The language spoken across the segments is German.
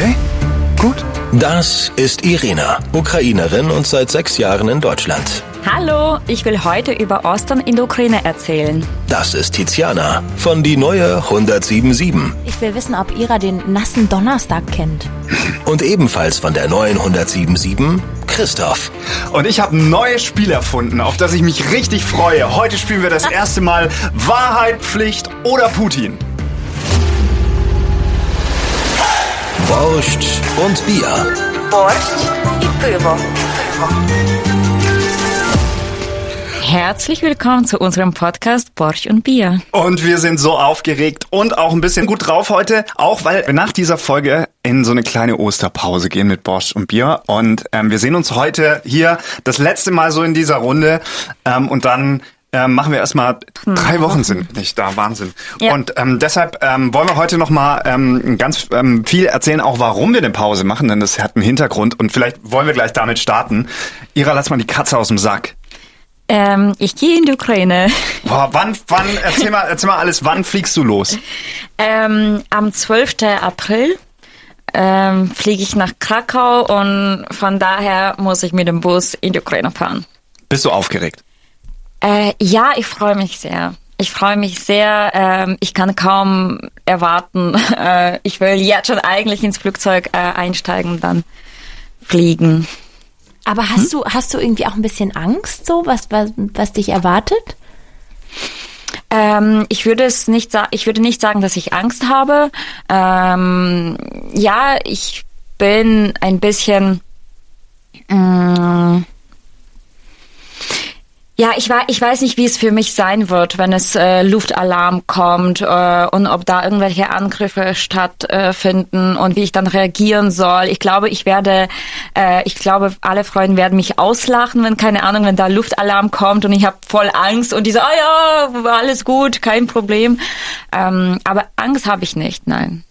Okay, gut. Das ist Irina, Ukrainerin und seit sechs Jahren in Deutschland. Hallo, ich will heute über Ostern in der Ukraine erzählen. Das ist Tiziana von die neue 1077. Ich will wissen, ob Ira den nassen Donnerstag kennt. Und ebenfalls von der neuen 1077 Christoph. Und ich habe ein neues Spiel erfunden, auf das ich mich richtig freue. Heute spielen wir das erste Mal Wahrheit, Pflicht oder Putin. Borscht und Bier. Borscht und Pulvo. Herzlich willkommen zu unserem Podcast Borch und Bier. Und wir sind so aufgeregt und auch ein bisschen gut drauf heute, auch weil wir nach dieser Folge in so eine kleine Osterpause gehen mit Borsch und Bier. Und ähm, wir sehen uns heute hier das letzte Mal so in dieser Runde ähm, und dann ähm, machen wir erstmal drei Wochen sind nicht da, Wahnsinn. Ja. Und ähm, deshalb ähm, wollen wir heute nochmal ähm, ganz ähm, viel erzählen, auch warum wir eine Pause machen, denn das hat einen Hintergrund und vielleicht wollen wir gleich damit starten. Ira, lass mal die Katze aus dem Sack. Ähm, ich gehe in die Ukraine. Boah, wann, wann, erzähl mal, erzähl mal alles, wann fliegst du los? Ähm, am 12. April ähm, fliege ich nach Krakau und von daher muss ich mit dem Bus in die Ukraine fahren. Bist du aufgeregt? Äh, ja, ich freue mich sehr. Ich freue mich sehr. Ähm, ich kann kaum erwarten. Äh, ich will jetzt schon eigentlich ins Flugzeug äh, einsteigen und dann fliegen. Aber hast du hast du irgendwie auch ein bisschen Angst, so was was, was dich erwartet? Ähm, ich würde es nicht sagen, ich würde nicht sagen, dass ich Angst habe. Ähm, ja, ich bin ein bisschen. mm, ja, ich, wei- ich weiß nicht, wie es für mich sein wird, wenn es äh, Luftalarm kommt äh, und ob da irgendwelche Angriffe stattfinden und wie ich dann reagieren soll. Ich glaube, ich werde, äh, ich glaube, alle Freunde werden mich auslachen, wenn keine Ahnung, wenn da Luftalarm kommt und ich habe voll Angst und die so, ah ja, alles gut, kein Problem. Ähm, aber Angst habe ich nicht, nein.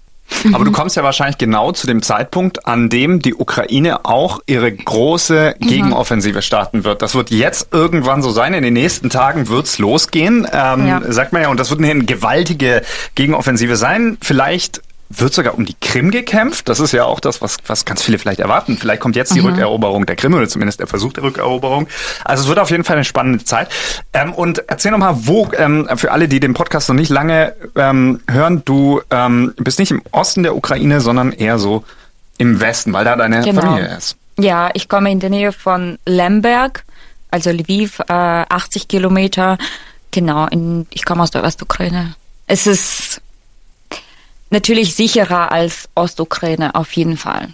Aber du kommst ja wahrscheinlich genau zu dem Zeitpunkt, an dem die Ukraine auch ihre große Gegenoffensive starten wird. Das wird jetzt irgendwann so sein. In den nächsten Tagen wird's losgehen, ähm, Ja. sagt man ja. Und das wird eine gewaltige Gegenoffensive sein. Vielleicht wird sogar um die Krim gekämpft. Das ist ja auch das, was, was ganz viele vielleicht erwarten. Vielleicht kommt jetzt die Rückeroberung der Krim oder zumindest der Versuch der Rückeroberung. Also es wird auf jeden Fall eine spannende Zeit. Ähm, und erzähl noch mal, wo, ähm, für alle, die den Podcast noch nicht lange ähm, hören, du ähm, bist nicht im Osten der Ukraine, sondern eher so im Westen, weil da deine Genau. Familie ist. Ja, ich komme in der Nähe von Lemberg, also Lviv, äh, 80 Kilometer. Genau, in, ich komme aus der Westukraine. Es ist natürlich sicherer als Ostukraine, auf jeden Fall.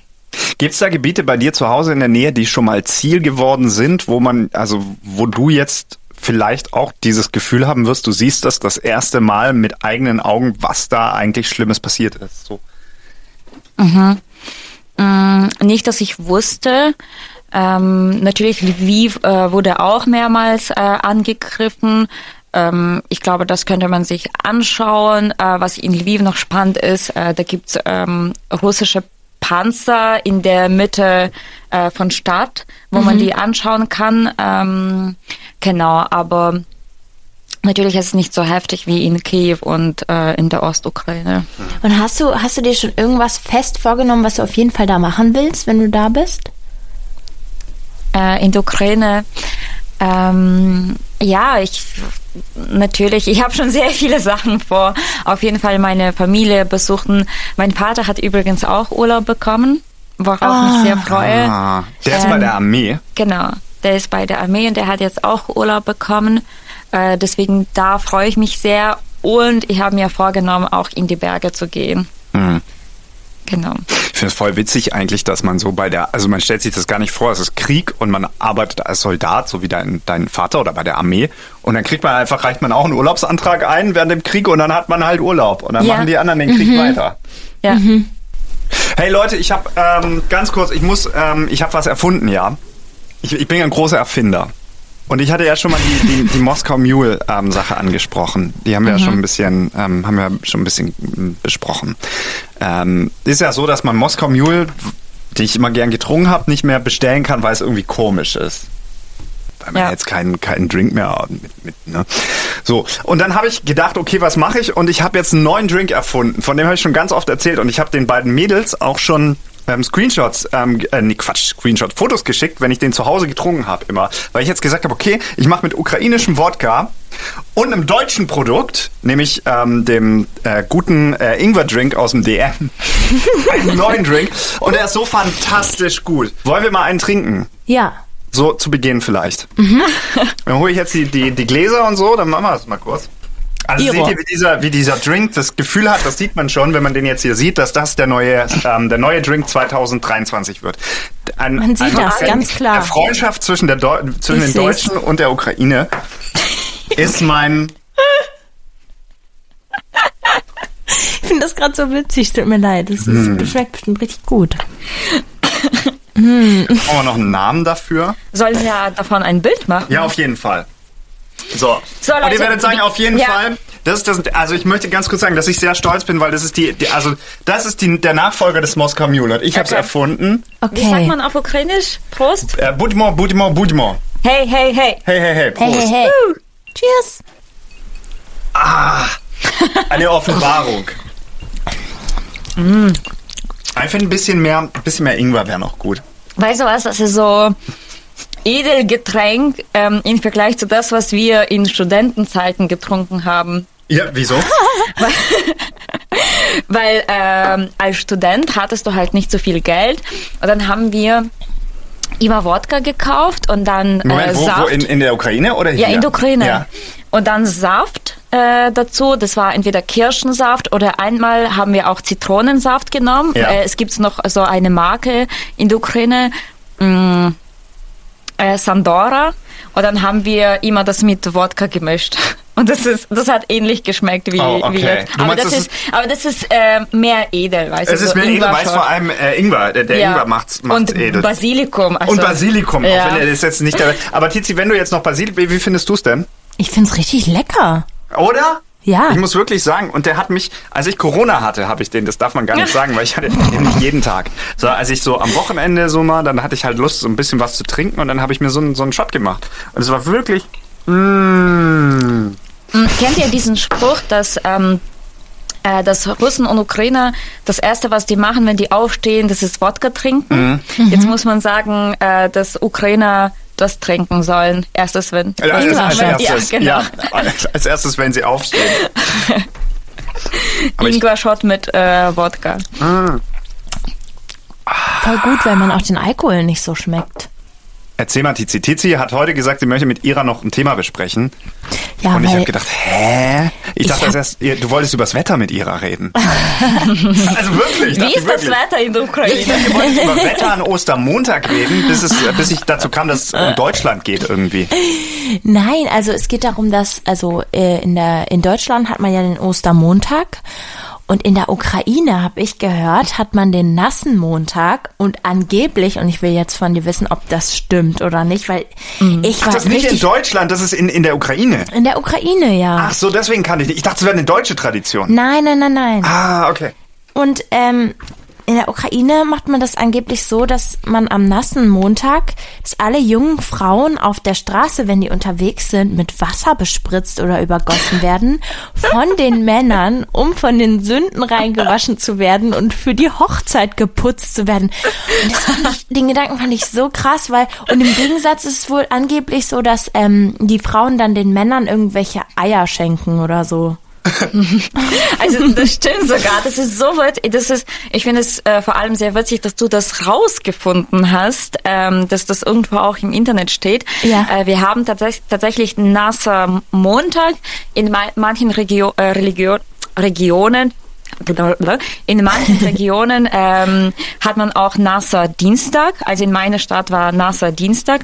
Gibt's da Gebiete bei dir zu Hause in der Nähe, die schon mal Ziel geworden sind, wo man, also wo du jetzt vielleicht auch dieses Gefühl haben wirst, du siehst das das erste Mal mit eigenen Augen, was da eigentlich Schlimmes passiert ist. So. Mm, Nicht, dass ich wusste. Ähm, natürlich, Lviv äh, wurde auch mehrmals äh, angegriffen. Ähm, ich glaube, das könnte man sich anschauen. Äh, was in Lviv noch spannend ist, äh, da gibt's ähm, russische Panzer in der Mitte äh, von Stadt, wo man die anschauen kann. Ähm, genau, aber natürlich ist es nicht so heftig wie in Kiew und äh, in der Ostukraine. Und hast du hast du dir schon irgendwas fest vorgenommen, was du auf jeden Fall da machen willst, wenn du da bist? äh, in der Ukraine. Ähm, ja, ich natürlich, ich habe schon sehr viele Sachen vor. Auf jeden Fall meine Familie besuchen. Mein Vater hat übrigens auch Urlaub bekommen, worauf ich mich sehr freue. Ah, der ist bei Ähm, der Armee. Genau, der ist bei der Armee und der hat jetzt auch Urlaub bekommen. Äh, deswegen da freue ich mich sehr und ich habe mir vorgenommen, auch in die Berge zu gehen. Mhm. Genau. Ich finde es voll witzig eigentlich, dass man so bei der, also man stellt sich das gar nicht vor, es ist Krieg und man arbeitet als Soldat, so wie dein, dein Vater oder bei der Armee. Und dann kriegt man einfach, reicht man auch einen Urlaubsantrag ein während dem Krieg und dann hat man halt Urlaub. Und dann Ja. machen die anderen den Krieg weiter. Ja. Hey Leute, ich habe ähm, ganz kurz, ich muss, ähm, ich habe was erfunden, ja. Ich, ich bin ja ein großer Erfinder. Und ich hatte ja schon mal die, die, die Moskau Mule ähm, Sache angesprochen. Die haben wir ja schon ein bisschen, ähm, haben wir schon ein bisschen mm, besprochen. Ähm, ist ja so, dass man Moskau Mule, die ich immer gern getrunken habe, nicht mehr bestellen kann, weil es irgendwie komisch ist. weil man Ja. jetzt keinen keinen Drink mehr mit, mit ne? So und dann habe ich gedacht, okay, was mache ich? Und ich habe jetzt einen neuen Drink erfunden, von dem habe ich schon ganz oft erzählt und ich habe den beiden Mädels auch schon ähm, Screenshots, ähm, äh, nee, Quatsch, Screenshots, Fotos geschickt, wenn ich den zu Hause getrunken habe immer, weil ich jetzt gesagt habe, okay, ich mache mit ukrainischem Wodka und einem deutschen Produkt, nämlich ähm, dem äh, guten äh, Ingwer-Drink aus dem DM, einen neuen Drink und der ist so fantastisch gut. Wollen wir mal einen trinken? Ja. So zu Beginn vielleicht. Dann hole ich jetzt die, die, die Gläser und so, dann machen wir das mal kurz. Also Iro. seht ihr, wie dieser, wie dieser Drink das Gefühl hat, das sieht man schon, wenn man den jetzt hier sieht, dass das der neue, ähm, der neue Drink 2023 wird. Ein, Man sieht das, ganz klar. Eine Freundschaft zwischen, der Deu zwischen Ich den seh's. Deutschen und der Ukraine ist mein Ich finde das gerade so witzig, tut mir leid. Das Hm. schmeckt bestimmt richtig gut. Brauchen wir noch einen Namen dafür? Sollen wir davon ein Bild machen? Ja, auf jeden Fall. So. So, und ihr Leute, werdet sagen, auf jeden ja. Fall, das ist das, also ich möchte ganz kurz sagen, dass ich sehr stolz bin, weil das ist die, die also das ist die, der Nachfolger des Moskau Mule. Ich habe es Okay. erfunden. Wie sagt Okay. man auf Ukrainisch? Prost. Äh, Budimo, Budimo, Budimo. Hey, hey, hey. Hey, hey, hey, Prost. Hey, hey, hey. Cheers. Eine Offenbarung. Mm. Ich finde ein bisschen mehr, ein bisschen mehr Ingwer wäre noch gut. Weißt du was, das ist so Edelgetränk ähm, im Vergleich zu das, was wir in Studentenzeiten getrunken haben. Ja, wieso? Weil ähm, als Student hattest du halt nicht so viel Geld und dann haben wir immer Wodka gekauft und dann äh, Moment, wo, wo Saft. in, in der Ukraine oder hier? ja, in der Ukraine. Ja. Und dann Saft äh, dazu. Das war entweder Kirschensaft oder einmal haben wir auch Zitronensaft genommen. Ja. Äh, es gibt noch so eine Marke in der Ukraine, mh, äh, Sandora. Und dann haben wir immer das mit Wodka gemischt. Und das ist, das hat ähnlich geschmeckt wie, Oh, okay. wie jetzt. Du Aber meinst, das, das ist, aber das ist äh, mehr edel, weißt Es du? ist so mehr Ingwer, weiß Ingwer vor allem äh, Ingwer. Der, der Ja. Ingwer macht's, macht's Und edel. Basilikum. Also, Und Basilikum, auch Ja. wenn er ist jetzt nicht der. Aber Tizi, wenn du jetzt noch Basilikum, wie, wie findest du's denn? Ich find's richtig lecker. Oder? Ja. Ich muss wirklich sagen, und der hat mich, als ich Corona hatte, habe ich den, das darf man gar nicht sagen, weil ich hatte den nicht jeden Tag. So, als ich so am Wochenende so mal, dann hatte ich halt Lust, so ein bisschen was zu trinken und dann habe ich mir so einen, so einen Shot gemacht. Und es war wirklich, mm, Mm, Kennt ihr diesen Spruch, dass, ähm, äh, dass Russen und Ukrainer das Erste, was die machen, wenn die aufstehen, das ist Wodka trinken? Mhm. Jetzt muss man sagen, äh, dass Ukrainer das trinken sollen. Erstes, wenn. ja, als, als Ja, erstes, genau. ja, als erstes, wenn sie aufstehen. Ingwer-Shot mit äh, Wodka. Voll gut, weil man auch den Alkohol nicht so schmeckt. Erzähl mal, Tizi. Tizi hat heute gesagt, sie möchte mit Ira noch ein Thema besprechen. Ja, Und ich habe gedacht, hä? Ich Ich dachte erst, ihr- du wolltest übers Wetter mit Ira reden. also wirklich. Wie dachte ich ist das wirklich. Wetter in der Ich Ukraine? dachte, wir wollten über Wetter an Ostermontag reden, bis, es, bis ich dazu kam, dass es um Deutschland geht irgendwie. Nein, also es geht darum, dass also äh, in der in Deutschland hat man ja den Ostermontag und in der Ukraine habe ich gehört, hat man den nassen Montag und angeblich und ich will jetzt von dir wissen, ob das stimmt oder nicht, weil ich Ach, war das ist nicht in Deutschland, das ist in, in der Ukraine. in der Ukraine, ja. Ach so, deswegen kannte ich nicht. Ich dachte, es wäre eine deutsche Tradition. Nein, nein, nein, nein. Ah, okay. Und ähm, in der Ukraine macht man das angeblich so, dass man am nassen Montag, dass alle jungen Frauen auf der Straße, wenn die unterwegs sind, mit Wasser bespritzt oder übergossen werden von den Männern, um von den Sünden reingewaschen zu werden und für die Hochzeit geputzt zu werden. Und das fand ich, den Gedanken fand ich so krass, weil und im Gegensatz ist es wohl angeblich so, dass ähm, die Frauen dann den Männern irgendwelche Eier schenken oder so. Also das stimmt sogar. Das ist so witzig. Das ist, ich finde es äh, vor allem sehr witzig, dass du das rausgefunden hast, ähm, dass das irgendwo auch im Internet steht. Ja. Äh, wir haben tats tatsächlich nasser Montag in ma manchen Regio äh, Religion Regionen. In manchen Regionen ähm, hat man auch nasser Dienstag. Also in meiner Stadt war nasser Dienstag.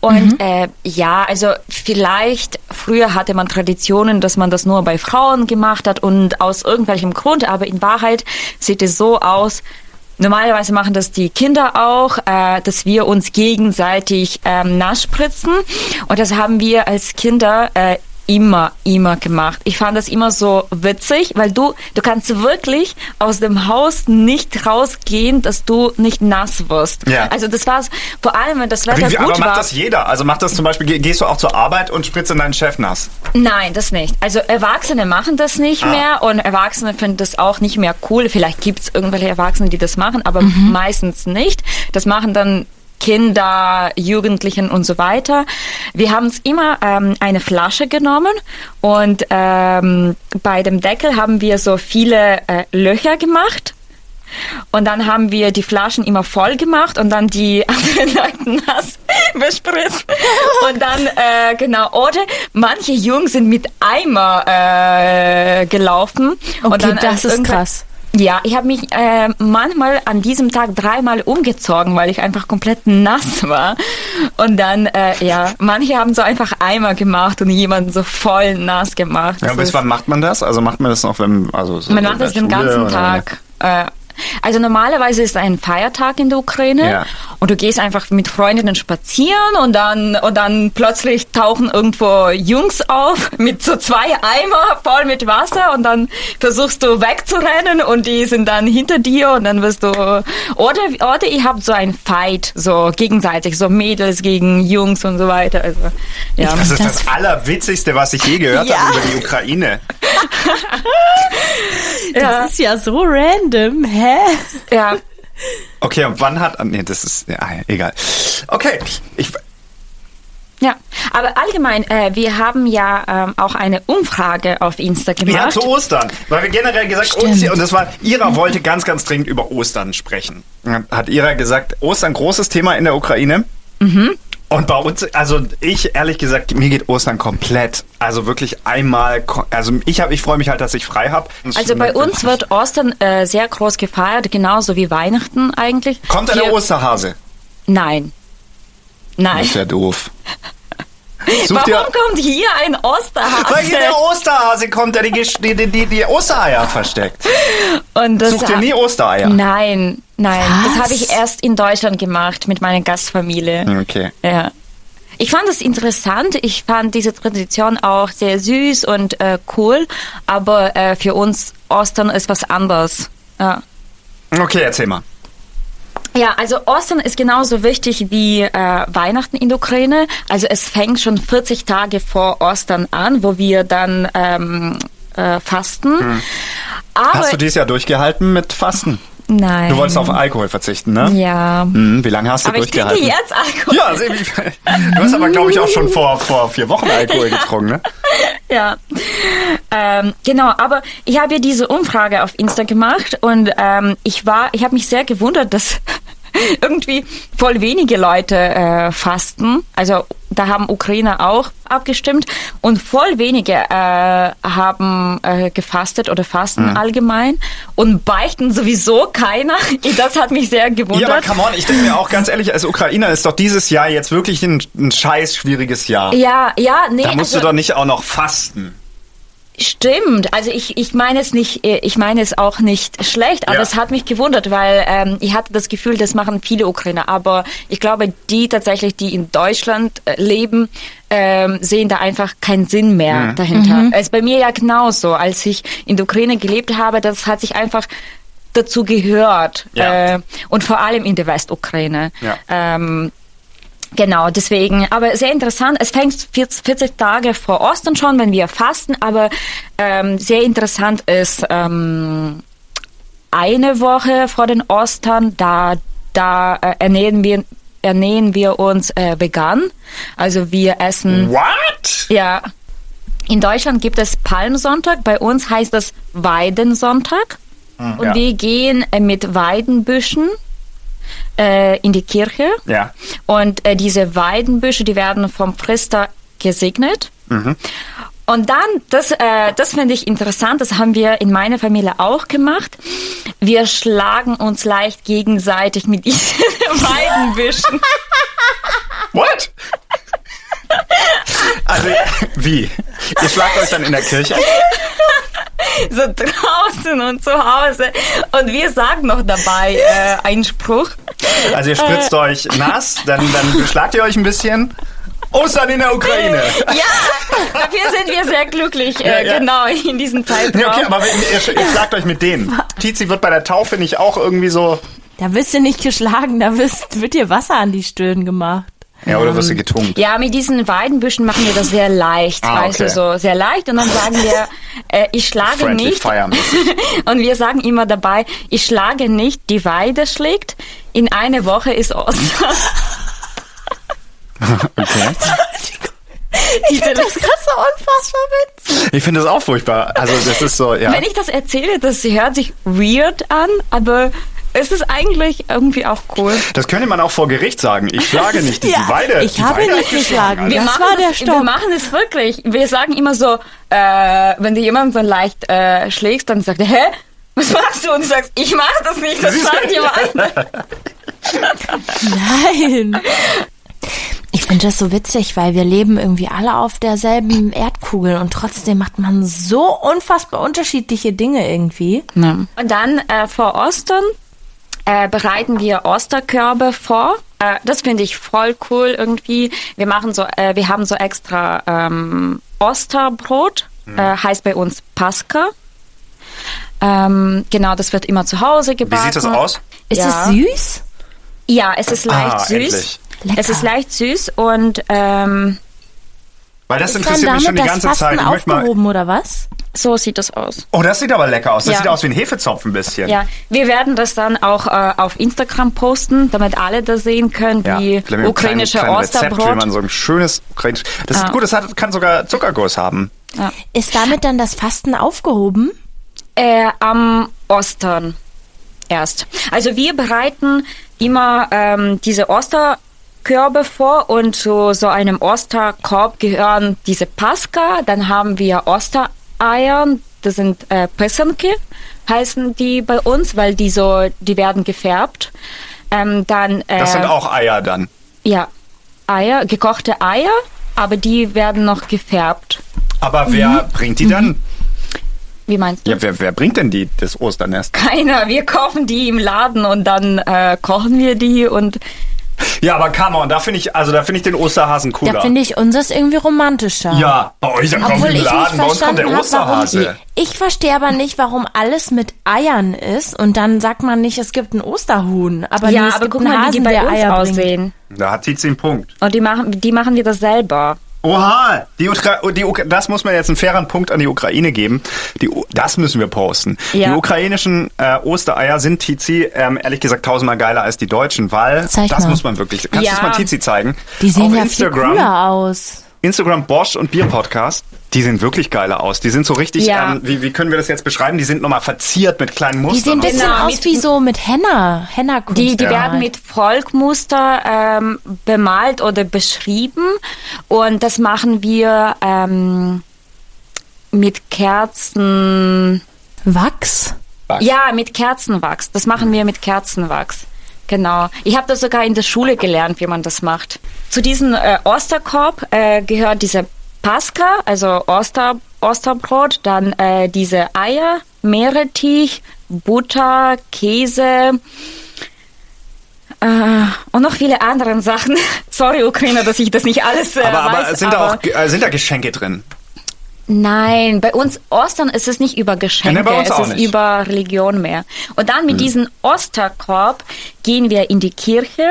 Und äh, ja, also vielleicht früher hatte man Traditionen, dass man das nur bei Frauen gemacht hat und aus irgendwelchem Grund. Aber in Wahrheit sieht es so aus. Normalerweise machen das die Kinder auch, äh, dass wir uns gegenseitig ähm, nachspritzen. Und das haben wir als Kinder äh, immer, immer gemacht. Ich fand das immer so witzig, weil du, du kannst wirklich aus dem Haus nicht rausgehen, dass du nicht nass wirst. Ja. Also das war vor allem, wenn das Wetter Wie, gut aber war. macht das jeder? Also macht das zum Beispiel, geh- gehst du auch zur Arbeit und spritzt in deinen Chef nass? Nein, das nicht. Also Erwachsene machen das nicht Ah. mehr und Erwachsene finden das auch nicht mehr cool. Vielleicht gibt es irgendwelche Erwachsene, die das machen, aber Mhm. meistens nicht. Das machen dann Kinder, Jugendlichen und so weiter. Wir haben uns immer ähm, eine Flasche genommen und ähm, bei dem Deckel haben wir so viele äh, Löcher gemacht. Und dann haben wir die Flaschen immer voll gemacht und dann die anderen Leute nass bespritzt. Und dann, äh, genau, oder manche Jungs sind mit Eimer äh, gelaufen. und Okay, dann das als ist krass. Ja, ich habe mich äh, manchmal an diesem Tag dreimal umgezogen, weil ich einfach komplett nass war. Und dann, äh, ja, manche haben so einfach Eimer gemacht und jemanden so voll nass gemacht. Ja, bis wann macht man das? Also macht man das noch, wenn, also so man macht das den ganzen Tag. Äh, also normalerweise ist ein Feiertag in der Ukraine Ja. und du gehst einfach mit Freundinnen spazieren und dann und dann plötzlich tauchen irgendwo Jungs auf mit so zwei Eimer voll mit Wasser und dann versuchst du wegzurennen und die sind dann hinter dir und dann wirst du oder oder ihr habt so ein Fight so gegenseitig so Mädels gegen Jungs und so weiter also ja Das ist das, Allerwitzigste, was ich je gehört Ja. habe über die Ukraine. ja, Das ist ja so random, hä? Ja. Okay, und wann hat, nee, das ist, ja, egal. Okay, ich, Ja, aber allgemein, äh, wir haben ja ähm, auch eine Umfrage auf Insta gemacht. Ja, zu Ostern. Weil wir generell gesagt, Stimmt. und das war, Ira wollte ganz, ganz dringend über Ostern sprechen. Hat Ira gesagt, Ostern großes Thema in der Ukraine. Und bei uns, also ich ehrlich gesagt, mir geht Ostern komplett. Also wirklich einmal, also ich habe, ich freue mich halt, dass ich frei habe. Also bei uns wird Ostern äh, sehr groß gefeiert, genauso wie Weihnachten eigentlich. Kommt der Hier- Osterhase? Nein. Nein. Das ist ja doof. Such Warum kommt hier ein Osterhase? weil hier der Osterhase kommt, der die, die, die, die Ostereier versteckt. Und das Such dir nie Ostereier. Nein, nein. Das Was? habe ich erst in Deutschland gemacht mit meiner Gastfamilie. Okay. Ja. Ich fand es interessant. Ich fand diese Tradition auch sehr süß und äh, cool. Aber äh, für uns Ostern ist was anderes. Ja. Okay, erzähl mal. Ja, also Ostern ist genauso wichtig wie äh, Weihnachten in der Ukraine. Also es fängt schon 40 Tage vor Ostern an, wo wir dann ähm, äh, fasten. Aber Hast du dieses Jahr durchgehalten mit Fasten? Nein. Du wolltest auf Alkohol verzichten, ne? ja. Hm, wie lange hast du Aber ich trinke durchgehalten? jetzt Alkohol. Ja, du hast aber, glaube ich, auch schon vor, vor vier Wochen Alkohol getrunken, ne? Ja, ähm, genau. Aber ich habe ja diese Umfrage auf Insta gemacht und ähm, ich war, ich habe mich sehr gewundert, dass irgendwie voll wenige Leute äh, fasten. Also da haben Ukrainer auch abgestimmt und voll wenige äh, haben äh, gefastet oder fasten allgemein und beichten sowieso keiner. Das hat mich sehr gewundert. Ja, aber come on, ich denke mir auch ganz ehrlich, als Ukrainer ist doch dieses Jahr jetzt wirklich ein, ein scheiß schwieriges Jahr. ja, ja, nee. Da musst also, du doch nicht auch noch fasten. Stimmt, also ich, ich meine es nicht, äh, ich meine es auch nicht schlecht, aber Ja. es hat mich gewundert, weil ähm, ich hatte das Gefühl, das machen viele Ukrainer, aber ich glaube, die tatsächlich, die in Deutschland äh, leben, ähm, sehen da einfach keinen Sinn mehr Mhm. dahinter. Es ist bei mir ja genauso, als ich in der Ukraine gelebt habe, das hat sich einfach dazu gehört Ja. äh, und vor allem in der Westukraine. Ja. Ähm, Genau, deswegen, aber sehr interessant. Es fängt 40 40 Tage vor Ostern schon, wenn wir fasten, aber ähm, sehr interessant ist ähm, eine Woche vor den Ostern, da, da äh, ernähren wir ernähren wir uns äh, vegan. Also wir essen What? ja. In Deutschland gibt es Palmsonntag, bei uns heißt das Weidensonntag. Und ja. wir gehen äh, mit Weidenbüschen äh, in die Kirche. Ja. Und äh, diese Weidenbüsche, die werden vom Priester gesegnet. Und dann, das, äh, das finde ich interessant, das haben wir in meiner Familie auch gemacht. Wir schlagen uns leicht gegenseitig mit diesen Weidenbüschen. What? Also, wie? Ihr schlagt euch dann in der Kirche? so draußen und zu Hause. Und wir sagen noch dabei äh, einen Spruch. Also ihr spritzt euch nass, dann, dann beschlagt ihr euch ein bisschen Ostern in der Ukraine. Ja, dafür sind wir sehr glücklich, äh, Ja, ja. genau, in diesem Zeitraum. Nee, okay, aber wenn, ihr, ihr schlagt euch mit denen. Tizi wird bei der Taufe nicht auch irgendwie so. Da wirst du nicht geschlagen, da wirst, wird dir Wasser an die Stirn gemacht. Ja, oder wirst du getunkt? Ja, mit diesen Weidenbüschen machen wir das sehr leicht, Ah, weißt du, okay. so sehr leicht. Und dann sagen wir, äh, ich schlage Friendly nicht. Und wir sagen immer dabei, ich schlage nicht, die Weide schlägt. In eine Woche ist Ostern. Okay. Ich finde das gerade so unfassbar witzig. Ich finde das auch furchtbar. Also das ist so, ja. Wenn ich das erzähle, das hört sich weird an, aber es ist eigentlich irgendwie auch cool. Das könnte man auch vor Gericht sagen. Ich schlage nicht die, Ja, Weide. ich die habe Weide nicht hat geschlagen. Alter. Das machen war der das, Stopp. Wir machen es wirklich. Wir sagen immer so, äh, wenn du jemanden so leicht äh, schlägst, dann sagt er, hä? Was machst du? Und du sagst, ich mach das nicht, das sagt jemand. Nein. Ich finde das so witzig, weil wir leben irgendwie alle auf derselben Erdkugel und trotzdem macht man so unfassbar unterschiedliche Dinge irgendwie. Und dann äh, vor Ostern äh, bereiten wir Osterkörbe vor. Äh, das finde ich voll cool irgendwie. Wir machen so, äh, wir haben so extra ähm, Osterbrot, äh, heißt bei uns Pascha. Ähm, genau, das wird immer zu Hause Wie gebacken. sieht das aus? Ist Ja. es süß? Ja, es ist leicht Ah, süß. endlich. Lecker. Es ist leicht süß und ähm, Weil das Ist dann interessiert mich schon die das ganze Fasten Zeit. Ich möchte mal. aufgehoben oder was? so sieht das aus. Oh, das sieht aber lecker aus. Das Ja. sieht aus wie ein Hefezopf ein bisschen. Ja, wir werden das dann auch äh, auf Instagram posten, damit alle das sehen können, Ja, wie ukrainische kleinen, kleinen Rezept, wie Osterbrot. man so ein schönes ukrainisch. Das ist Ah. gut, das hat, kann sogar Zuckerguss haben. Ist damit dann das Fasten aufgehoben? Äh, am Ostern erst. Also wir bereiten immer ähm, diese Osterkörbe vor und zu so einem Osterkorb gehören diese Pascha, dann haben wir Ostereier, das sind äh, Pesanke, heißen die bei uns, weil die so, die werden gefärbt. Ähm, dann äh, Das sind auch Eier dann. ja Eier, gekochte Eier, aber die werden noch gefärbt. Aber wer bringt die dann? Wie meinst du? Ja, wer, wer bringt denn die, das Osternest? Keiner. Wir kaufen die im Laden und dann äh, kochen wir die und Ja, aber come on, da finde ich, also da finde ich den Osterhasen cooler. Da finde ich unseres irgendwie romantischer. ja, bei euch dann kommt Obwohl im ich Laden, nicht bei uns kommt der verstanden habe, warum. Osterhase. Ich verstehe aber nicht, warum alles mit Eiern ist und dann sagt man nicht, es gibt einen Osterhuhn. Aber ja, nee, es aber gibt guck einen mal, wie Hasen, die bei der uns Eier bringt. aussehen. Da hat Tizi einen Punkt. Und die machen, die machen wir das selber. Oha, die, Ukra die Ukra das muss man jetzt einen fairen Punkt an die Ukraine geben. Die, U- das müssen wir posten. Ja. Die ukrainischen äh, Ostereier sind Tizi ähm, ehrlich gesagt tausendmal geiler als die deutschen, weil Zeig das mal. muss man wirklich. Kannst du Ja. das mal Tizi zeigen? Die sehen Auf ja Instagram, viel cooler aus. Instagram Bosch und Bier Podcast. Die sehen wirklich geiler aus. Die sind so richtig, Ja. ähm, wie, wie können wir das jetzt beschreiben? Die sind nochmal verziert mit kleinen Die Mustern. sehen ein bisschen Genau, aus mit- wie so mit Henna. Henna-Kunst. Die, die Ja. werden mit Volkmuster ähm, bemalt oder beschrieben. Und das machen wir ähm, mit Kerzen. Wachs. Wachs. Ja, mit Kerzenwachs. Das machen wir mit Kerzenwachs. Genau. Ich habe das sogar in der Schule gelernt, wie man das macht. Zu diesem äh, Osterkorb äh, gehört diese Pascha, also Oster, Osterbrot, dann äh, diese Eier, Meerrettich, Butter, Käse äh, und noch viele andere Sachen. Sorry, Ukrainer, dass ich das nicht alles äh, aber, aber weiß. sind, da aber auch, äh, sind da Geschenke drin? Nein, bei uns Ostern ist es nicht über Geschenke, Ja, ne, bei uns es ist nicht. über Religion mehr. Und dann mit diesem Osterkorb gehen wir in die Kirche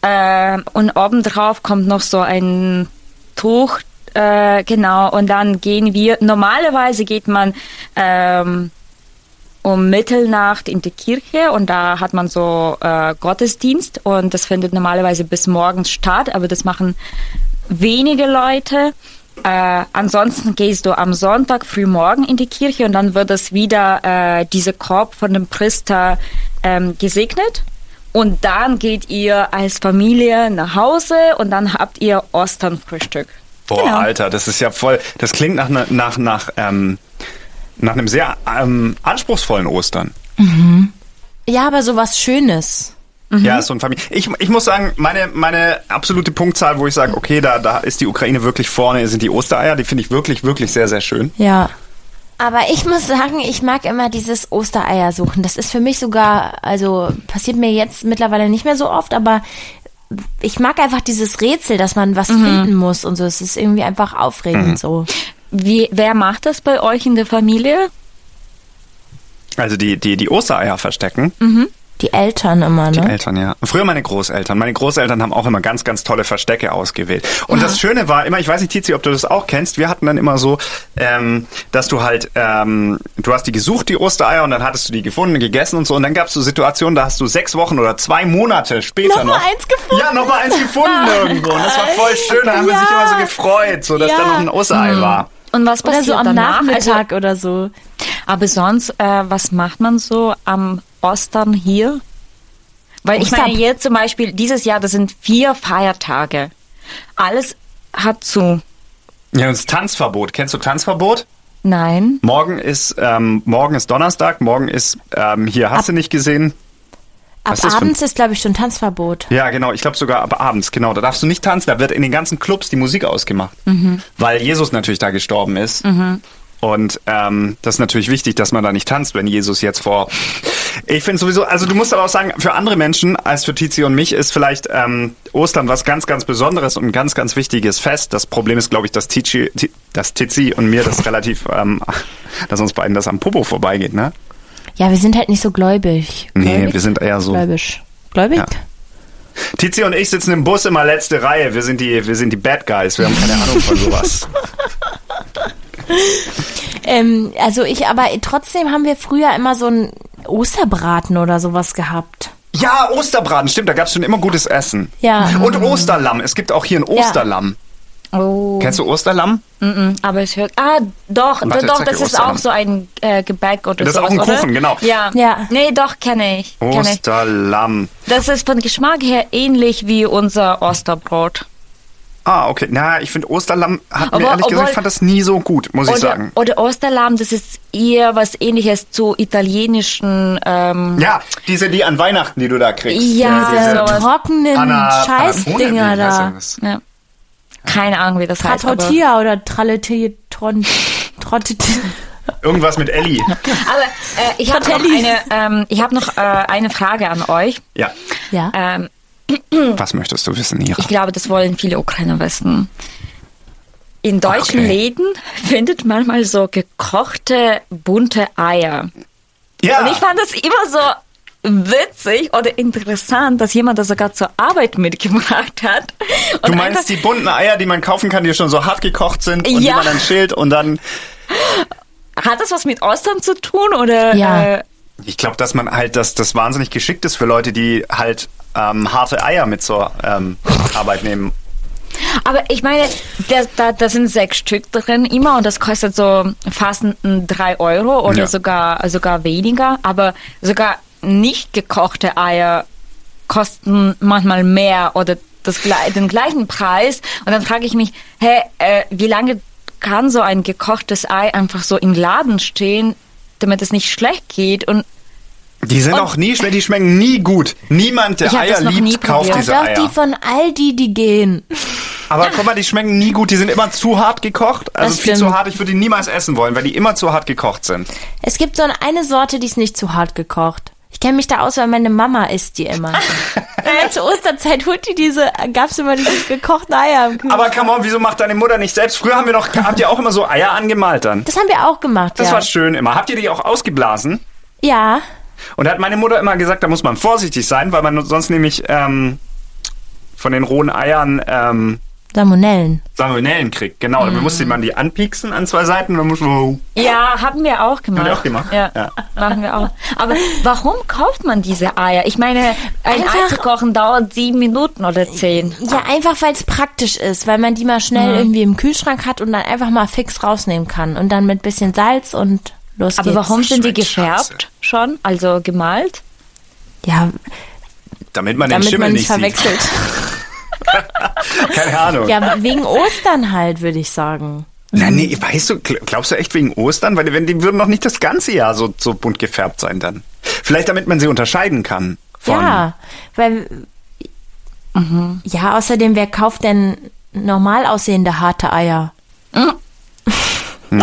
äh, und obendrauf kommt noch so ein Tuch, äh, genau, und dann gehen wir, normalerweise geht man ähm, um Mitternacht in die Kirche und da hat man so äh, Gottesdienst und das findet normalerweise bis morgens statt, aber das machen wenige Leute. Äh, ansonsten gehst du am Sonntag früh morgen in die Kirche und dann wird es wieder äh, diese Korb von dem Priester ähm, gesegnet. Und dann geht ihr als Familie nach Hause und dann habt ihr Osternfrühstück. Boah, Genau. Alter, das ist ja voll. Das klingt nach ne, nach nach ähm, nach einem sehr ähm, anspruchsvollen Ostern. Ja, aber sowas Schönes. Ja, ist so ein Familie. Ich, ich muss sagen, meine meine absolute Punktzahl, wo ich sage, okay, da da ist die Ukraine wirklich vorne, sind die Ostereier. Die finde ich wirklich wirklich sehr sehr schön. Ja. Aber ich muss sagen, ich mag immer dieses Ostereier suchen. Das ist für mich sogar, also passiert mir jetzt mittlerweile nicht mehr so oft, aber ich mag einfach dieses Rätsel, dass man was finden muss und so. Es ist irgendwie einfach aufregend so. Wie, wer macht das bei euch in der Familie? Also die, die, die Ostereier verstecken. Die Eltern immer, Die ne? Eltern, ja. Früher meine Großeltern. Meine Großeltern haben auch immer ganz, ganz tolle Verstecke ausgewählt. Und das Schöne war immer, ich weiß nicht, Tizi, ob du das auch kennst, wir hatten dann immer so, ähm, dass du halt, ähm, du hast die gesucht, die Ostereier, und dann hattest du die gefunden, gegessen und so. Und dann gab es so Situationen, da hast du sechs Wochen oder zwei Monate später Noch mal noch. eins gefunden. Ja, nochmal eins gefunden irgendwo. Und das war voll schön. Da haben wir sich Ja. immer so gefreut, so dass Ja. da noch ein Osterei war. Und was Oder passiert so am danach? Nachmittag oder so. Also, aber sonst, äh, was macht man so am Ostern hier? Weil ich Ostern- meine, jetzt zum Beispiel, dieses Jahr, das sind vier Feiertage. Alles hat zu. Ja, und das Tanzverbot. Kennst du Tanzverbot? Nein. Morgen ist, ähm, morgen ist Donnerstag, morgen ist, ähm, hier, hast du nicht gesehen? Ab ist abends ist, glaube ich, schon Tanzverbot. Ja, genau. Ich glaube sogar ab abends. Genau. Da darfst du nicht tanzen. Da wird in den ganzen Clubs die Musik ausgemacht, weil Jesus natürlich da gestorben ist. Und ähm, das ist natürlich wichtig, dass man da nicht tanzt, wenn Jesus jetzt vor. Ich finde sowieso, also du musst aber auch sagen, für andere Menschen als für Tizi und mich ist vielleicht ähm, Ostern was ganz, ganz Besonderes und ein ganz, ganz wichtiges Fest. Das Problem ist, glaube ich, dass Tizi, Ti- dass Tizi und mir das relativ, ähm, dass uns beiden das am Popo vorbeigeht, ne? Ja, wir sind halt nicht so gläubig. Nee, Gläubig? wir sind eher so. Gläubig. Gläubig? Ja. Tizi und ich sitzen im Bus immer letzte Reihe. Wir sind die, wir sind die Bad Guys. Wir haben keine Ahnung von sowas. Ähm, also ich, aber trotzdem haben wir früher immer so ein Osterbraten oder sowas gehabt. Ja, Osterbraten, stimmt. Da gab es schon immer gutes Essen. Ja. Und Osterlamm. Es gibt auch hier ein Osterlamm. Oh. Kennst du Osterlamm? Mhm, aber es hört. Ah, doch, Warte, doch, das ist auch so ein äh, Gebäck oder Das ist auch sowas, ein oder? Kuchen, genau. Ja. Ja. Nee, doch, kenne ich. Kenn ich. Osterlamm. Das ist von Geschmack her ähnlich wie unser Osterbrot. Ah, okay. Na, ich finde Osterlamm hat mir Aber- ehrlich gesagt, obwohl- ich fand das nie so gut, muss ich Oder, sagen. oder Osterlamm, das ist eher was ähnliches zu italienischen. Ähm, Ja, diese, die an Weihnachten, die du da kriegst. Ja, diese sowas. trockenen Scheißdinger da. ja. Keine Ahnung, wie das heißt. Aber, Tratotia oder Traletetron. Trottet. Irgendwas mit Elli. aber äh, ich habe noch, eine, ähm, ich hab noch äh, eine Frage an euch. Ja. Ja. Ähm, Was möchtest du wissen, Ira? ich glaube, das wollen viele Ukrainer wissen. In deutschen Okay. Läden findet man mal so gekochte bunte Eier. Ja. Und ich fand das immer so witzig oder interessant, dass jemand das sogar zur Arbeit mitgebracht hat. Und Du einfach- meinst die bunten Eier, die man kaufen kann, die schon so hart gekocht sind und die Ja. man dann schält und dann. Hat das was mit Ostern zu tun oder? Ja. Äh, Ich glaube, dass man halt, dass das wahnsinnig geschickt ist für Leute, die halt ähm, harte Eier mit zur ähm, Arbeit nehmen. aber ich meine, da, da, sind sechs Stück drin immer und das kostet so fast drei Euro oder Ja. sogar sogar weniger. Aber sogar nicht gekochte Eier kosten manchmal mehr oder das, den gleichen Preis. Und dann frage ich mich, hä, äh, wie lange kann so ein gekochtes Ei einfach so im Laden stehen, damit es nicht schlecht geht? Und Die sind Und- auch nie schwer, die schmecken nie gut. Niemand, der Ich Eier das noch nie liebt, kauft diese Doch, Eier. die von Aldi, die gehen. Aber guck mal, die schmecken nie gut. Die sind immer zu hart gekocht. Also Das viel stimmt. zu hart. Ich würde die niemals essen wollen, weil die immer zu hart gekocht sind. Es gibt so eine Sorte, die ist nicht zu hart gekocht. Ich kenne mich da aus, weil meine Mama isst die immer. Immer zur Osterzeit holt die diese, gab's immer diese gekochten Eier im Kühlschrank. Aber come on, wieso macht deine Mutter nicht selbst? Früher haben wir noch, habt ihr auch immer so Eier angemalt dann? Das haben wir auch gemacht, Das ja. war schön immer. Habt ihr die auch ausgeblasen? ja. Und da hat meine Mutter immer gesagt, da muss man vorsichtig sein, weil man sonst nämlich ähm, von den rohen Eiern ähm, Salmonellen. Salmonellen kriegt. Genau, Mhm. dann musste man die anpieksen an zwei Seiten dann muss man... Ja, haben wir auch gemacht. Habt ihr auch gemacht? Ja, Ja. machen wir auch. Aber warum kauft man diese Eier? Ich meine, ein Einfach- Ei zu kochen dauert sieben Minuten oder zehn. Ja, einfach weil es praktisch ist, weil man die mal schnell Mhm. irgendwie im Kühlschrank hat und dann einfach mal fix rausnehmen kann. Und dann mit bisschen Salz und los Aber geht's. warum sind die gefärbt schon? Also gemalt? Ja, Damit man den damit Schimmel man nicht verwechselt. sieht. Keine Ahnung. Ja, wegen Ostern halt, würde ich sagen. Na, nee, weißt du, gl- glaubst du echt wegen Ostern? Weil die, wenn- die würden noch nicht das ganze Jahr so, so bunt gefärbt sein dann. Vielleicht damit man sie unterscheiden kann. Von, Ja, weil. Ja, außerdem, wer kauft denn normal aussehende harte Eier?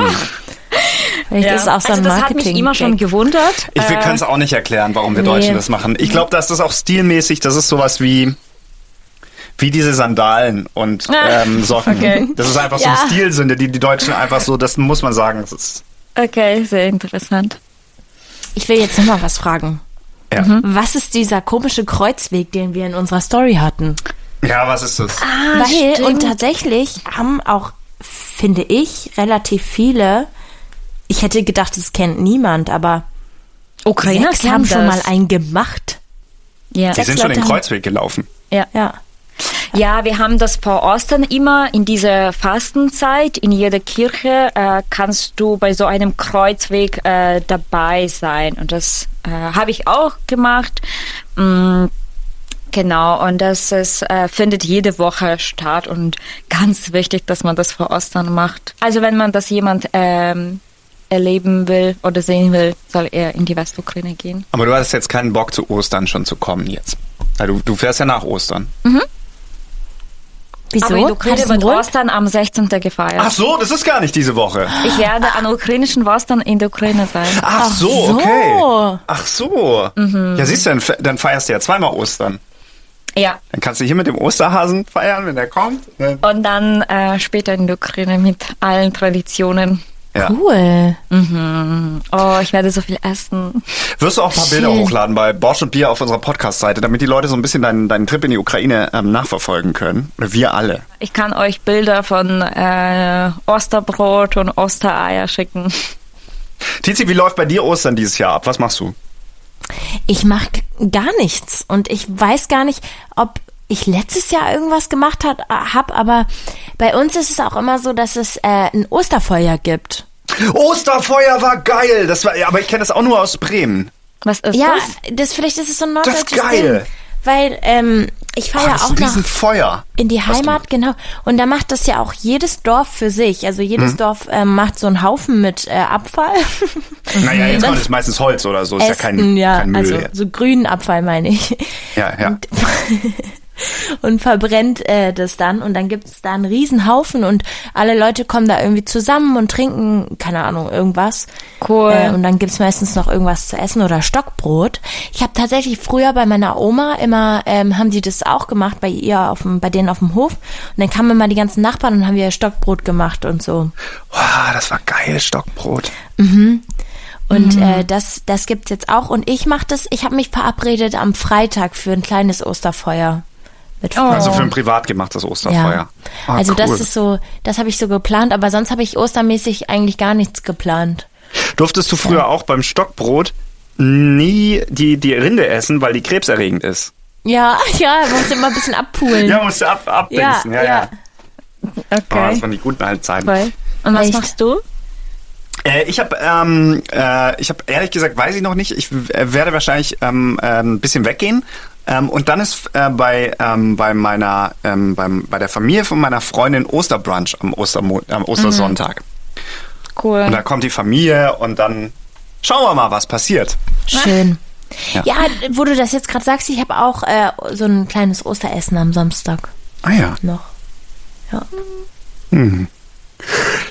Vielleicht ist es auch so ein also das hat mich immer schon gewundert. Ich Äh, kann es auch nicht erklären, warum wir nee. Deutschen das machen. Ich glaube, dass das auch stilmäßig, das ist sowas wie, wie diese Sandalen und ähm, Socken. Okay. Das ist einfach so Ja. eine Stilsünde, die die Deutschen einfach so, das muss man sagen. Das ist, Okay, sehr interessant. Ich will jetzt noch mal was fragen. ja. Mhm. Was ist dieser komische Kreuzweg, den wir in unserer Story hatten? ja, was ist das? Weil, stimmt. und tatsächlich haben auch, finde ich, relativ viele, ich hätte gedacht, es kennt niemand, aber Ukrainer sechs haben kennen schon mal das. einen gemacht. Ja. Die Sechs sind schon den haben- Kreuzweg gelaufen. Ja. Ja. ja, wir haben das vor Ostern immer in dieser Fastenzeit. In jeder Kirche äh, kannst du bei so einem Kreuzweg äh, dabei sein. Und das äh, habe ich auch gemacht. Mm, Genau, und das ist, äh, findet jede Woche statt und ganz wichtig, dass man das vor Ostern macht. Also wenn man das jemand ähm, erleben will oder sehen will, soll er in die Westukraine gehen. Aber du hattest jetzt keinen Bock zu Ostern schon zu kommen jetzt. Du, du fährst ja nach Ostern. Wieso? Aber in Ukraine wird? Ostern am 16. gefeiert. Ach so, das ist gar nicht diese Woche. Ich werde an ukrainischen Ostern in der Ukraine sein. Ach, so, so. okay. Ach so. Ja, siehst du, dann feierst du ja zweimal Ostern. Ja. Dann kannst du hier mit dem Osterhasen feiern, wenn der kommt. Ne? Und dann äh, später in der Ukraine mit allen Traditionen. Ja. Cool. Oh, ich werde so viel essen. Wirst du auch ein paar Bilder Schön. hochladen bei Bosch und Bier auf unserer Podcast-Seite, damit die Leute so ein bisschen deinen, deinen Trip in die Ukraine ähm, nachverfolgen können? Oder wir alle. Ich kann euch Bilder von äh, Osterbrot und Ostereier schicken. Tizi, wie läuft bei dir Ostern dieses Jahr ab? Was machst du? Ich mache gar nichts und ich weiß gar nicht, ob ich letztes Jahr irgendwas gemacht hat, hab, aber bei uns ist es auch immer so, dass es äh, ein Osterfeuer gibt. Osterfeuer war geil. Das war, ja, aber ich kenne das auch nur aus Bremen. Was ist ja, das? das vielleicht ist es so ein Das ist norddeutsches geil. Ding, weil ähm, ich fahre ja das ist auch ein nach Riesenfeuer. in die Heimat, genau. Und da macht das ja auch jedes Dorf für sich. Also jedes Mhm. Dorf ähm, macht so einen Haufen mit äh, Abfall. Naja, jetzt kommt es meistens Holz oder so. Ist ja kein, ja, kein Müll also jetzt. so grünen Abfall meine ich. Ja, ja. und verbrennt äh, das dann und dann gibt es da einen riesen Haufen und alle Leute kommen da irgendwie zusammen und trinken, keine Ahnung, irgendwas. Cool. Äh, und dann gibt's meistens noch irgendwas zu essen oder Stockbrot. Ich habe tatsächlich früher bei meiner Oma immer, ähm, haben die das auch gemacht, bei ihr auf dem, bei denen auf dem Hof. Und dann kamen immer die ganzen Nachbarn und haben wir Stockbrot gemacht und so. Wow, das war geil, Stockbrot. Und äh, das, das gibt's jetzt auch. Und ich mache das, ich habe mich verabredet am Freitag für ein kleines Osterfeuer. Mit Also Oh. für ein privat gemachtes Osterfeuer. Ja. Ah, also das cool. ist so, das habe ich so geplant, aber sonst habe ich ostermäßig eigentlich gar nichts geplant. Durftest du früher auch beim Stockbrot nie die, die Rinde essen, weil die krebserregend ist? Ja, ja, man muss immer ein bisschen abpulen. Ja, musst du ab, abdingsen. Ja, ja. ja. Oh, das Okay. waren die guten alten Zeiten. Cool. Und was Echt? machst du? Äh, ich habe ähm, äh, ich habe ehrlich gesagt, weiß ich noch nicht. Ich äh, werde wahrscheinlich ähm, äh, ein bisschen weggehen. Ähm, und dann ist äh, bei ähm, bei meiner ähm, beim, bei der Familie von meiner Freundin Osterbrunch am Ostermo am Ostersonntag. Cool. Und da kommt die Familie und dann schauen wir mal, was passiert. Schön. Ja. Ja. wo du das jetzt gerade sagst, ich habe auch äh, so ein kleines Osteressen am Samstag Ah ja. noch. Ja.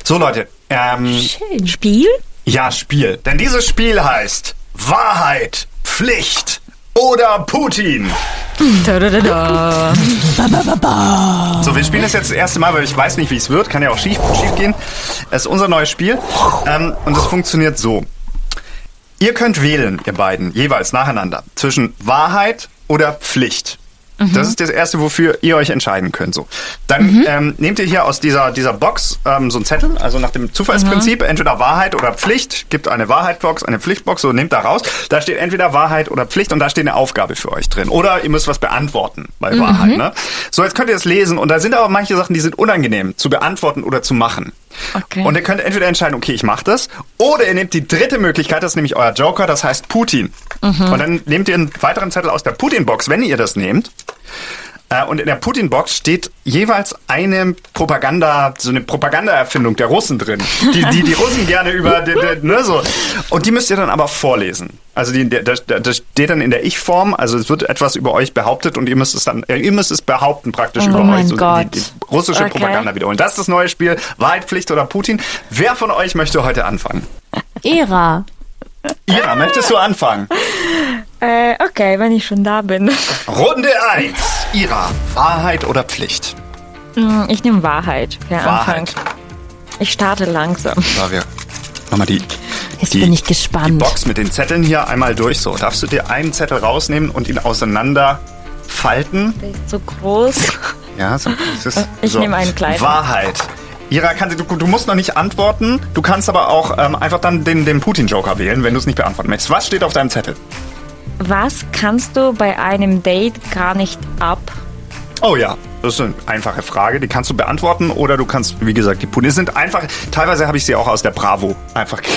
So Leute, ähm, Schön. Spiel? ja Spiel. Denn dieses Spiel heißt Wahrheit, Pflicht oder Putin. So, wir spielen das jetzt das erste Mal, weil ich weiß nicht, wie es wird. Kann ja auch schief, schief gehen. Es ist unser neues Spiel. Ähm, und es funktioniert so. Ihr könnt wählen, ihr beiden, jeweils nacheinander, zwischen Wahrheit oder Pflicht. Das ist das Erste, wofür ihr euch entscheiden könnt. So, Dann ähm, nehmt ihr hier aus dieser, dieser Box ähm, so einen Zettel, also nach dem Zufallsprinzip, entweder Wahrheit oder Pflicht. Gibt eine Wahrheitbox, eine Pflichtbox, so nehmt da raus. Da steht entweder Wahrheit oder Pflicht und da steht eine Aufgabe für euch drin. Oder ihr müsst was beantworten bei Wahrheit. Ne? So, jetzt könnt ihr das lesen und da sind aber manche Sachen, die sind unangenehm zu beantworten oder zu machen. Okay. Und ihr könnt entweder entscheiden, okay, ich mache das, oder ihr nehmt die dritte Möglichkeit, das ist nämlich euer Joker, das heißt Putin. Und dann nehmt ihr einen weiteren Zettel aus der Putin-Box, wenn ihr das nehmt. Äh, Und in der Putin-Box steht jeweils eine Propaganda, so eine Propagandaerfindung der Russen drin, die die, die Russen gerne über, die, die, ne, so. Und die müsst ihr dann aber vorlesen. Also die, das, das steht dann in der Ich-Form, also es wird etwas über euch behauptet und ihr müsst es dann, äh, ihr müsst es behaupten praktisch über mein euch, so Gott. die, die russische Okay. Propaganda wiederholen. Das ist das neue Spiel, Wahrheit, Pflicht oder Putin. Wer von euch möchte heute anfangen? Ära. Ira, möchtest du anfangen? Äh, okay, wenn ich schon da bin. Runde 1. Ira, Wahrheit oder Pflicht? Hm, Ich nehme Wahrheit den Wahrheit. Anfang. Ich starte langsam. Da wir nochmal die, Jetzt die, bin ich die gespannt. Box mit den Zetteln hier einmal durch. So, darfst du dir einen Zettel rausnehmen und ihn auseinander falten? Der ist zu groß. Ja, so, ist, Ich so. nehme einen kleinen. Wahrheit. Ira, kann, du, du musst noch nicht antworten. Du kannst aber auch ähm, einfach dann den, den Putin-Joker wählen, wenn du es nicht beantworten möchtest. Was steht auf deinem Zettel? Was kannst du bei einem Date gar nicht ab? Oh ja, das ist eine einfache Frage. Die kannst du beantworten oder du kannst, wie gesagt, die Putin. Die sind einfach, teilweise habe ich sie auch aus der Bravo einfach ge-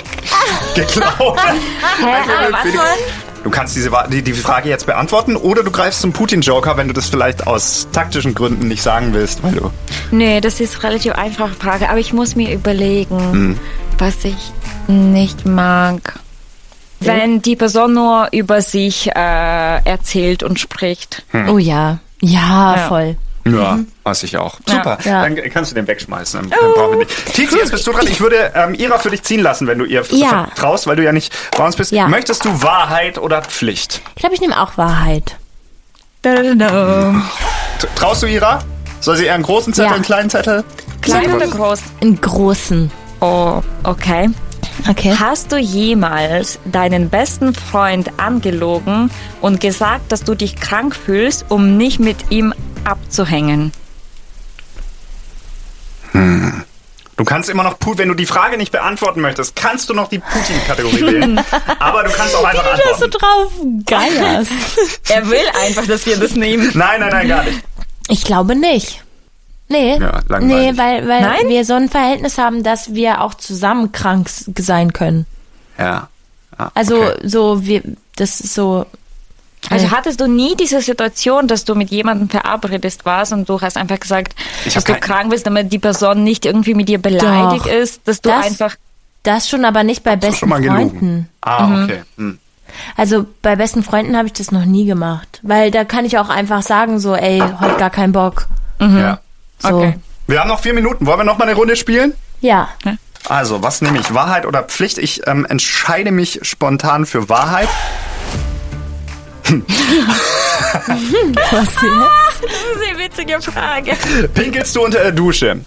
geklaut. Hä, Also, aber was? Du kannst diese, die, die Frage jetzt beantworten oder du greifst zum Putin-Joker, wenn du das vielleicht aus taktischen Gründen nicht sagen willst, weil du. Nee, das ist eine relativ einfache Frage, aber ich muss mir überlegen, Hm. was ich nicht mag. Wenn die Person nur über sich äh, erzählt und spricht. Oh ja. Ja, Ja. voll. Ja, weiß ich auch. Super, Ja. dann kannst du den wegschmeißen. Dann, dann brauchen wir nicht. Tizi, jetzt bist du dran. Ich würde ähm, Ira für dich ziehen lassen, wenn du ihr Ja. vertraust, weil du ja nicht bei uns bist. Ja. Möchtest du Wahrheit oder Pflicht? Ich glaube, ich nehme auch Wahrheit. Klein Traust du Ira? Soll sie eher einen großen Zettel, Ja. einen kleinen Zettel? oder groß? Einen großen. Oh, okay. Okay. Hast du jemals deinen besten Freund angelogen und gesagt, dass du dich krank fühlst, um nicht mit ihm abzuhängen? Du kannst immer noch, wenn du die Frage nicht beantworten möchtest, kannst du noch die Putin-Kategorie wählen. Aber du kannst auch einfach Da so antworten. drauf geierst. Er will einfach, dass wir das nehmen. Nein, nein, nein, gar nicht. Ich glaube nicht. Nee. Ja, langweilig. nee, weil, weil Nein? wir so ein Verhältnis haben, dass wir auch zusammen krank sein können. Ja. Ah, Also okay. so wir das ist so Also hattest du nie diese Situation, dass du mit jemandem verabredet warst und du hast einfach gesagt, Ich dass du krank bist, damit die Person nicht irgendwie mit dir beleidigt Doch. ist, dass du Das- einfach das schon, aber nicht bei besten schon mal gelogen? Freunden. Ah, okay. Hm. Also bei besten Freunden habe ich das noch nie gemacht, weil da kann ich auch einfach sagen so, ey, heute gar keinen Bock. Ja. So. Okay. Wir haben noch vier Minuten. Wollen wir noch mal eine Runde spielen? Ja. Also, was nehme ich? Wahrheit oder Pflicht? Ich ähm, entscheide mich spontan für Wahrheit. Was jetzt? Das ist eine witzige Frage. Pinkelst du unter der Dusche?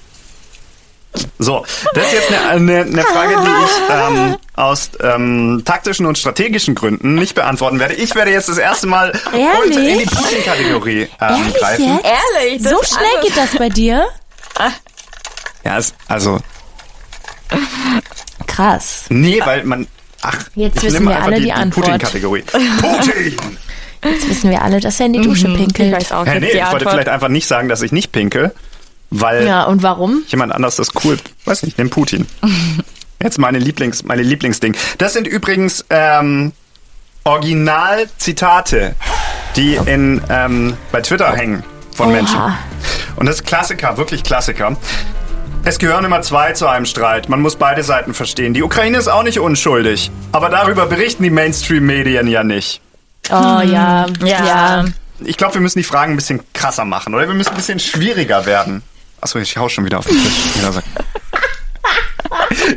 So, das ist jetzt eine, eine, eine Frage, die ich ähm, aus ähm, taktischen und strategischen Gründen nicht beantworten werde. Ich werde jetzt das erste Mal Ehrlich? unter in die Putin-Kategorie ähm, Ehrlich greifen. jetzt? Ehrlich, So schnell alles- geht das bei dir? Ja, es, also, Krass. nee, weil man. Ach, Jetzt ich wissen nehme wir alle die, die die Antwort. Putin-Kategorie. Putin! Jetzt wissen wir alle, dass er in die Dusche Ich pinkelt. weiß auch jetzt nee, ich wollte Antwort. vielleicht einfach nicht sagen, dass ich nicht pinkel, weil Ja, und warum? jemand anders das cool, weiß nicht, nimm Putin. Jetzt meine Lieblings, meine Lieblingsding. Das sind übrigens ähm, Original-Zitate, die in um, bei Twitter hängen von Oha. Menschen. Und das ist Klassiker, wirklich Klassiker. Es gehören immer zwei zu einem Streit. Man muss beide Seiten verstehen. Die Ukraine ist auch nicht unschuldig. Aber darüber berichten die Mainstream-Medien ja nicht. Oh ja, Ja. ja. Ich glaube, wir müssen die Fragen ein bisschen krasser machen, oder? Wir müssen ein bisschen schwieriger werden. Achso, ich hau schon wieder auf den Tisch.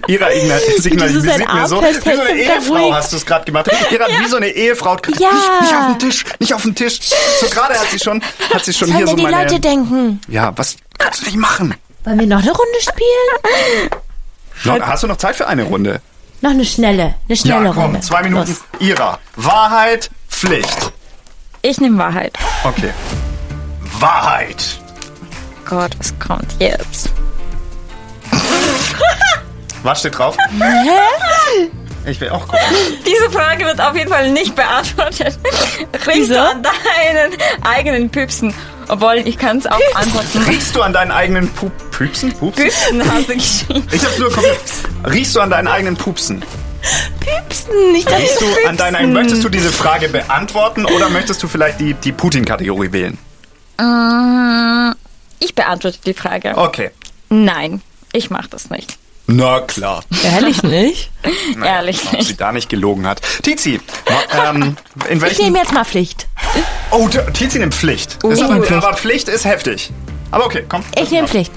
Ira Igna- signalisiert mir Arm so, wie so eine Ehefrau hast du es gerade gemacht. Ira, wie so eine Ehefrau. Nicht, Ja. nicht auf den Tisch, nicht auf den Tisch. So gerade hat sie schon, hat sie schon Was hier so die meine... Leute denken? ja, was kannst du nicht machen? Wollen wir noch eine Runde spielen? Noch, hast du noch Zeit für eine Runde? Noch eine schnelle, eine schnelle Ja, komm, Runde. zwei Minuten. Los. Ira, Wahrheit, Pflicht. Ich nehme Wahrheit. Okay. Wahrheit. Gott, was kommt jetzt? Was steht drauf? Ich will auch gucken. Diese Frage wird auf jeden Fall nicht beantwortet. Riechst du an deinen eigenen Püpsen? Obwohl, ich kann es auch antworten. Riechst du an deinen eigenen Pup Püpsen? Pupsen? Püpsen hast du geschrieben. Ich hab's nur komplett. Riechst du an deinen eigenen Pupsen? Püpsen, nicht Riechst du an eigenen. Möchtest du diese Frage beantworten oder möchtest du vielleicht die, die Putin-Kategorie wählen? Mm, Ich beantworte die Frage. Okay. Nein, ich mache das nicht. Na klar. Ehrlich nicht? Ehrlich Ob sie nicht. da nicht gelogen hat. Tizi, ähm, in Ich welchen. nehme jetzt mal Pflicht. Oh, Tizi nimmt Pflicht. Ist Ich aber, Pflicht. aber Pflicht ist heftig. Aber okay, komm. Ich nehme Pflicht.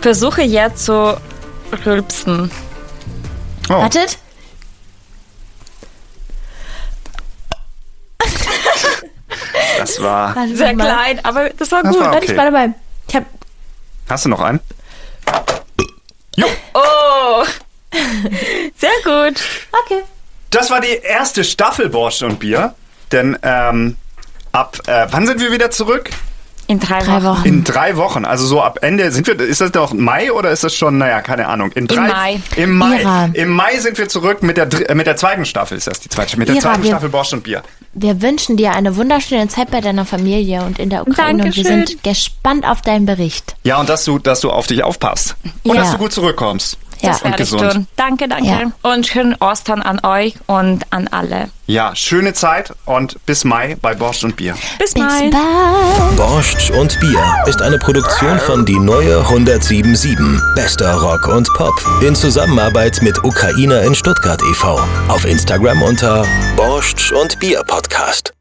Versuche jetzt zu rülpsen. Oh. Wartet. Das war. Warte Sehr mal. klein, aber das war Das gut. war- Warte, ich Okay. war dabei. Ich hab, Hast du noch einen? Oh, sehr gut. okay. Das war die erste Staffel Borscht und Bier. Denn ähm, ab äh, wann sind wir wieder zurück? In drei, Drei Wochen. Wochen. In drei Wochen. Also so ab Ende sind wir. Ist das noch Mai oder ist das schon? Naja, keine Ahnung. In drei, Mai. Im Mai. Ira. Im Mai sind wir zurück mit der mit der zweiten Staffel. Ist das die zweite? Mit der Ira, zweiten wir- Staffel Borscht und Bier. Wir wünschen dir eine wunderschöne Zeit bei deiner Familie und in der Ukraine. Und wir Dankeschön. sind gespannt auf deinen Bericht. Ja, und dass du, dass du auf dich aufpasst und Ja. dass du gut zurückkommst. Ja. Das und werde ich gesund. tun. Danke, danke. Ja. Und schönen Ostern an euch und an alle. Ja, schöne Zeit und bis Mai bei Borscht und Bier. Bis, Bis bald. bald. Borscht und Bier ist eine Produktion von Die Neue 1077. Bester Rock und Pop. In Zusammenarbeit mit Ukrainer in Stuttgart e.V. Auf Instagram unter Borscht und Bier Podcast.